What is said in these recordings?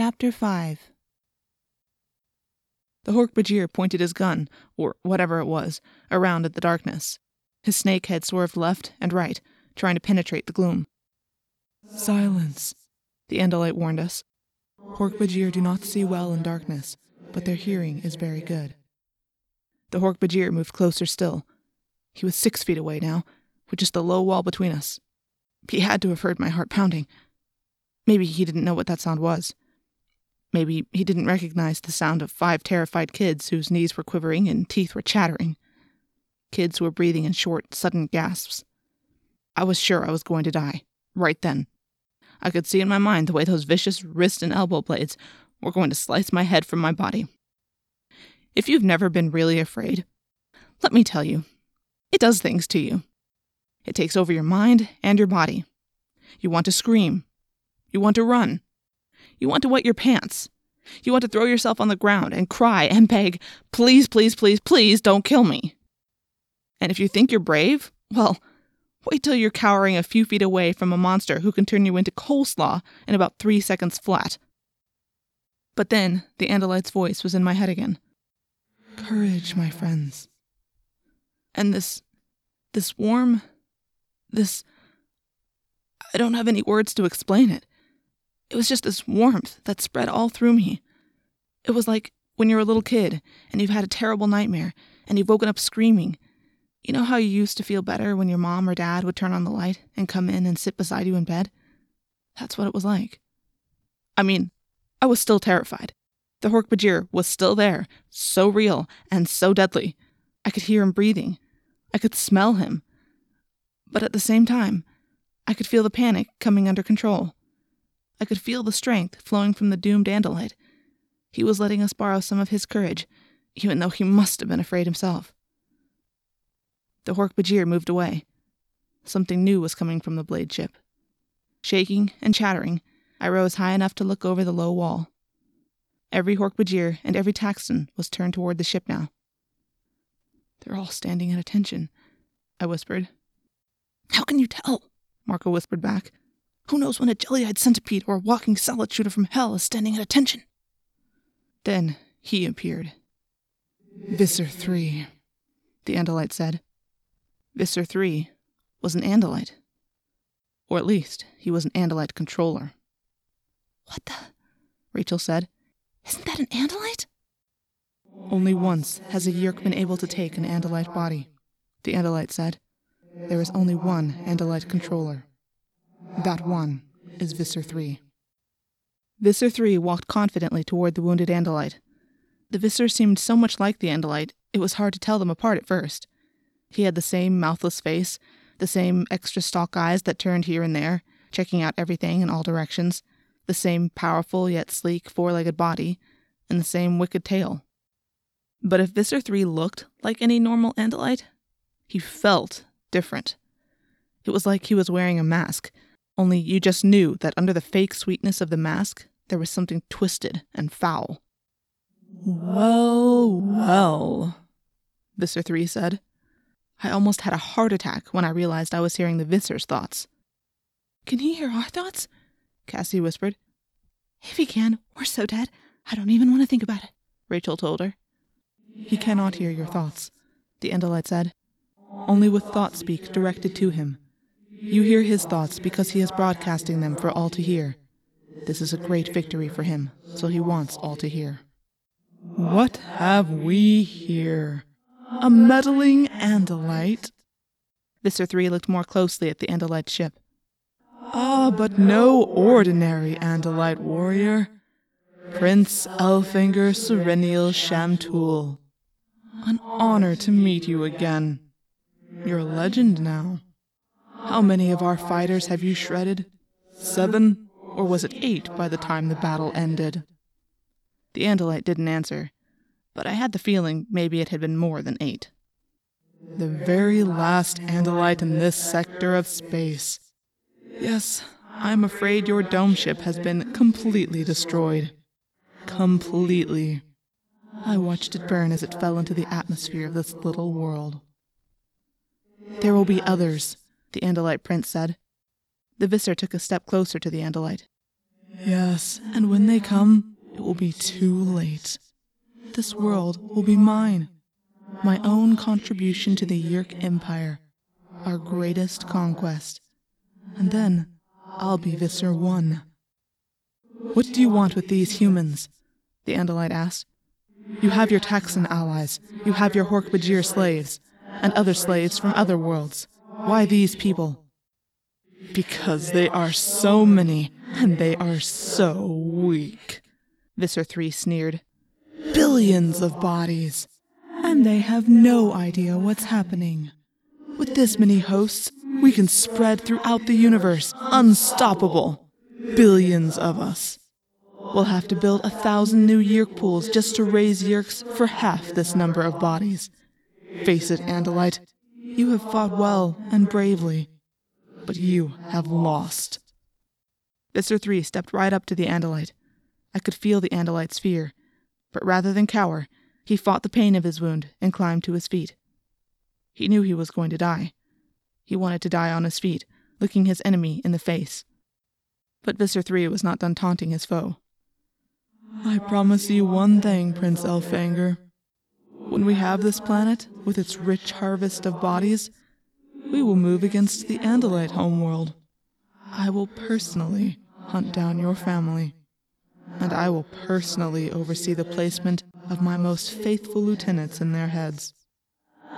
Chapter 5 The Hork-Bajir pointed his gun, or whatever it was, around at the darkness. His snake head swerved left and right, trying to penetrate the gloom. Silence, the Andalite warned us. Hork-Bajir do not see well in darkness, but their hearing is very good. The Hork-Bajir moved closer still. He was six feet away now, with just the low wall between us. He had to have heard my heart pounding. Maybe he didn't know what that sound was. Maybe he didn't recognize the sound of five terrified kids whose knees were quivering and teeth were chattering. Kids were breathing in short, sudden gasps. I was sure I was going to die, right then. I could see in my mind the way those vicious wrist and elbow blades were going to slice my head from my body. If you've never been really afraid, let me tell you, it does things to you. It takes over your mind and your body. You want to scream. You want to run. You want to wet your pants. You want to throw yourself on the ground and cry and beg, please, please, please, please don't kill me. And if you think you're brave, well, wait till you're cowering a few feet away from a monster who can turn you into coleslaw in about three seconds flat. But then the Andalite's voice was in my head again. Courage, my friends. And this, this warm, this. I don't have any words to explain it. It was just this warmth that spread all through me. It was like when you're a little kid and you've had a terrible nightmare and you've woken up screaming. You know how you used to feel better when your mom or dad would turn on the light and come in and sit beside you in bed? That's what it was like. I mean, I was still terrified. The Hork-Bajir was still there, so real and so deadly. I could hear him breathing. I could smell him. But at the same time, I could feel the panic coming under control. I could feel the strength flowing from the doomed Andalite. He was letting us borrow some of his courage, even though he must have been afraid himself. The Hork-Bajir moved away. Something new was coming from the blade ship. Shaking and chattering, I rose high enough to look over the low wall. Every Hork-Bajir and every Taxxon was turned toward the ship now. They're all standing at attention, I whispered. How can you tell? Marco whispered back. Who knows when a jelly-eyed centipede or a walking salad shooter from hell is standing at attention? Then he appeared. Visser 3, the Andalite said. Visser 3 was an Andalite. Or at least, he was an Andalite controller. What the? Rachel said. Isn't that an Andalite? Only once has a Yeerk been able to take an Andalite body, the Andalite said. There is only one Andalite controller. That one is Visser 3. Visser 3 walked confidently toward the wounded Andalite. The Visser seemed so much like the Andalite, it was hard to tell them apart at first. He had the same mouthless face, the same extra stalk eyes that turned here and there, checking out everything in all directions, the same powerful yet sleek four legged body, and the same wicked tail. But if Visser 3 looked like any normal Andalite, he felt different. It was like he was wearing a mask, only you just knew that under the fake sweetness of the mask, there was something twisted and foul. Well, well, Visser 3 said. I almost had a heart attack when I realized I was hearing the Visser's thoughts. Can he hear our thoughts? Cassie whispered. If he can, we're so dead, I don't even want to think about it, Rachel told her. He cannot hear your thoughts, the Andalite said. Only with thought speak directed to him. You hear his thoughts because he is broadcasting them for all to hear. This is a great victory for him, so he wants all to hear. What have we here? A meddling Andalite? Visser 3 looked more closely at the Andalite ship. Ah, but no ordinary Andalite warrior. Prince Elfangor Sirinial Shamtul. An honor to meet you again. You're a legend now. How many of our fighters have you shredded? Seven? Or was it eight by the time the battle ended? The Andalite didn't answer, but I had the feeling maybe it had been more than eight. The very last Andalite in this sector of space. Yes, I'm afraid your dome ship has been completely destroyed. Completely. I watched it burn as it fell into the atmosphere of this little world. There will be others, the Andalite prince said. The Visser took a step closer to the Andalite. Yes, and when they come, it will be too late. This world will be mine. My own contribution to the Yeerk Empire. Our greatest conquest. And then I'll be Visser One. What do you want with these humans? The Andalite asked. You have your Taxxon allies. You have your Hork-Bajir slaves. And other slaves from other worlds. Why these people? Because they are so many, and they are so weak. Visser III sneered. Billions of bodies, and they have no idea what's happening. With this many hosts, we can spread throughout the universe, unstoppable. Billions of us. We'll have to build a thousand new Yeerk pools just to raise Yeerks for half this number of bodies. Face it, Andalite, you have fought well and bravely, but you have lost. Visser III stepped right up to the Andalite. I could feel the Andalite's fear, but rather than cower, he fought the pain of his wound and climbed to his feet. He knew he was going to die. He wanted to die on his feet, looking his enemy in the face. But Visser III was not done taunting his foe. I promise you one thing, Prince Elfangor. When we have this planet, with its rich harvest of bodies, we will move against the Andalite homeworld. I will personally hunt down your family, and I will personally oversee the placement of my most faithful lieutenants in their heads.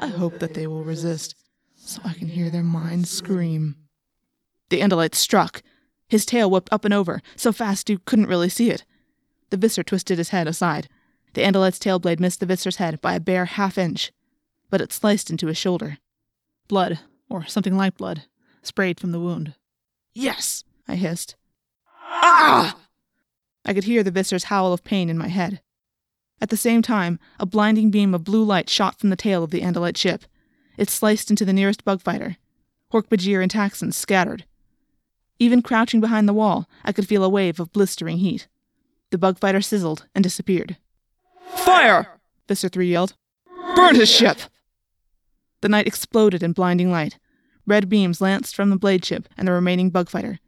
I hope that they will resist, so I can hear their minds scream. The Andalite struck. His tail whipped up and over, so fast you couldn't really see it. The Visser twisted his head aside. The Andalite's tail blade missed the Visser's head by a bare half inch, but it sliced into his shoulder. Blood, or something like blood, sprayed from the wound. Yes, I hissed. Ah! I could hear the Visser's howl of pain in my head. At the same time, a blinding beam of blue light shot from the tail of the Andalite ship. It sliced into the nearest bugfighter. Hork-Bajir and Taxxons scattered. Even crouching behind the wall, I could feel a wave of blistering heat. The bugfighter sizzled and disappeared. Fire! Visser 3 yelled. Burn his ship! The night exploded in blinding light. Red beams lanced from the blade ship and the remaining bug fighter.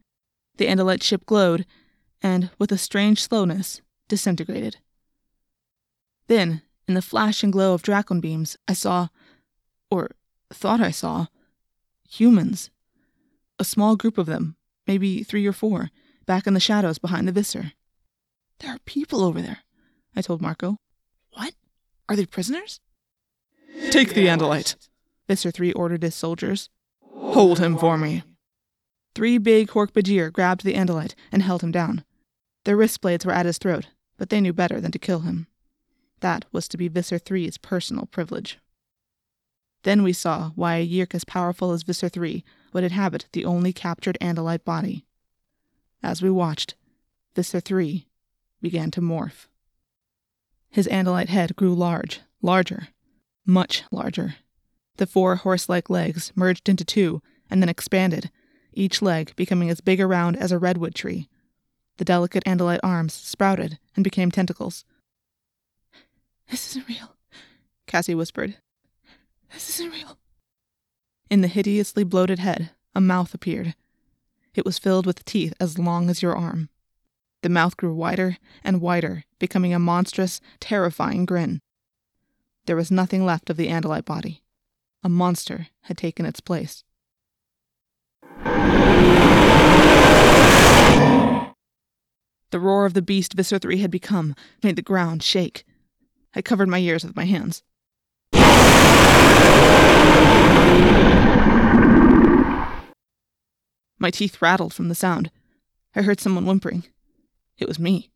The Andalite ship glowed, and, with a strange slowness, disintegrated. Then, in the flash and glow of Dracon beams, I saw, or thought I saw, humans. A small group of them, maybe three or four, back in the shadows behind the Visser. There are people over there, I told Marco. Are they prisoners? Take the Andalite, Visser III ordered his soldiers. Hold him for me. Three big Hork-Bajir grabbed the Andalite and held him down. Their wrist blades were at his throat, but they knew better than to kill him. That was to be Visser III's personal privilege. Then we saw why a Yeerk as powerful as Visser III would inhabit the only captured Andalite body. As we watched, Visser III began to morph. His Andalite head grew large, larger, much larger. The four horse like legs merged into two and then expanded, each leg becoming as big around as a redwood tree. The delicate Andalite arms sprouted and became tentacles. This isn't real, Cassie whispered. This isn't real. In the hideously bloated head, a mouth appeared. It was filled with teeth as long as your arm. The mouth grew wider and wider, becoming a monstrous, terrifying grin. There was nothing left of the Andalite body. A monster had taken its place. The roar of the beast Visser had become made the ground shake. I covered my ears with my hands. My teeth rattled from the sound. I heard someone whimpering. It was me.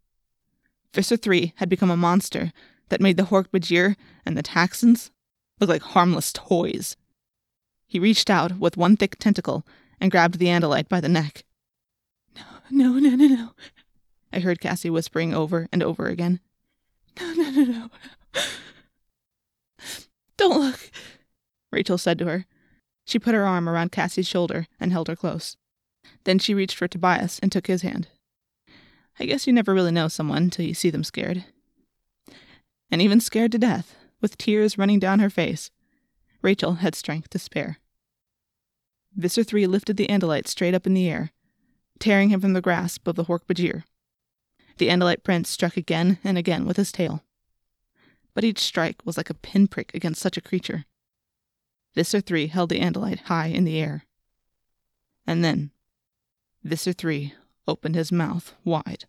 Visser 3 had become a monster that made the Hork-Bajir and the Taxxons look like harmless toys. He reached out with one thick tentacle and grabbed the Andalite by the neck. No, no, no, no, no, I heard Cassie whispering over and over again. No, no, no, no. Don't look, Rachel said to her. She put her arm around Cassie's shoulder and held her close. Then she reached for Tobias and took his hand. I guess you never really know someone till you see them scared. And even scared to death, with tears running down her face, Rachel had strength to spare. Visser Three lifted the Andalite straight up in the air, tearing him from the grasp of the Hork-Bajir. The Andalite prince struck again and again with his tail. But each strike was like a pinprick against such a creature. Visser Three held the Andalite high in the air. And then Visser III opened his mouth wide.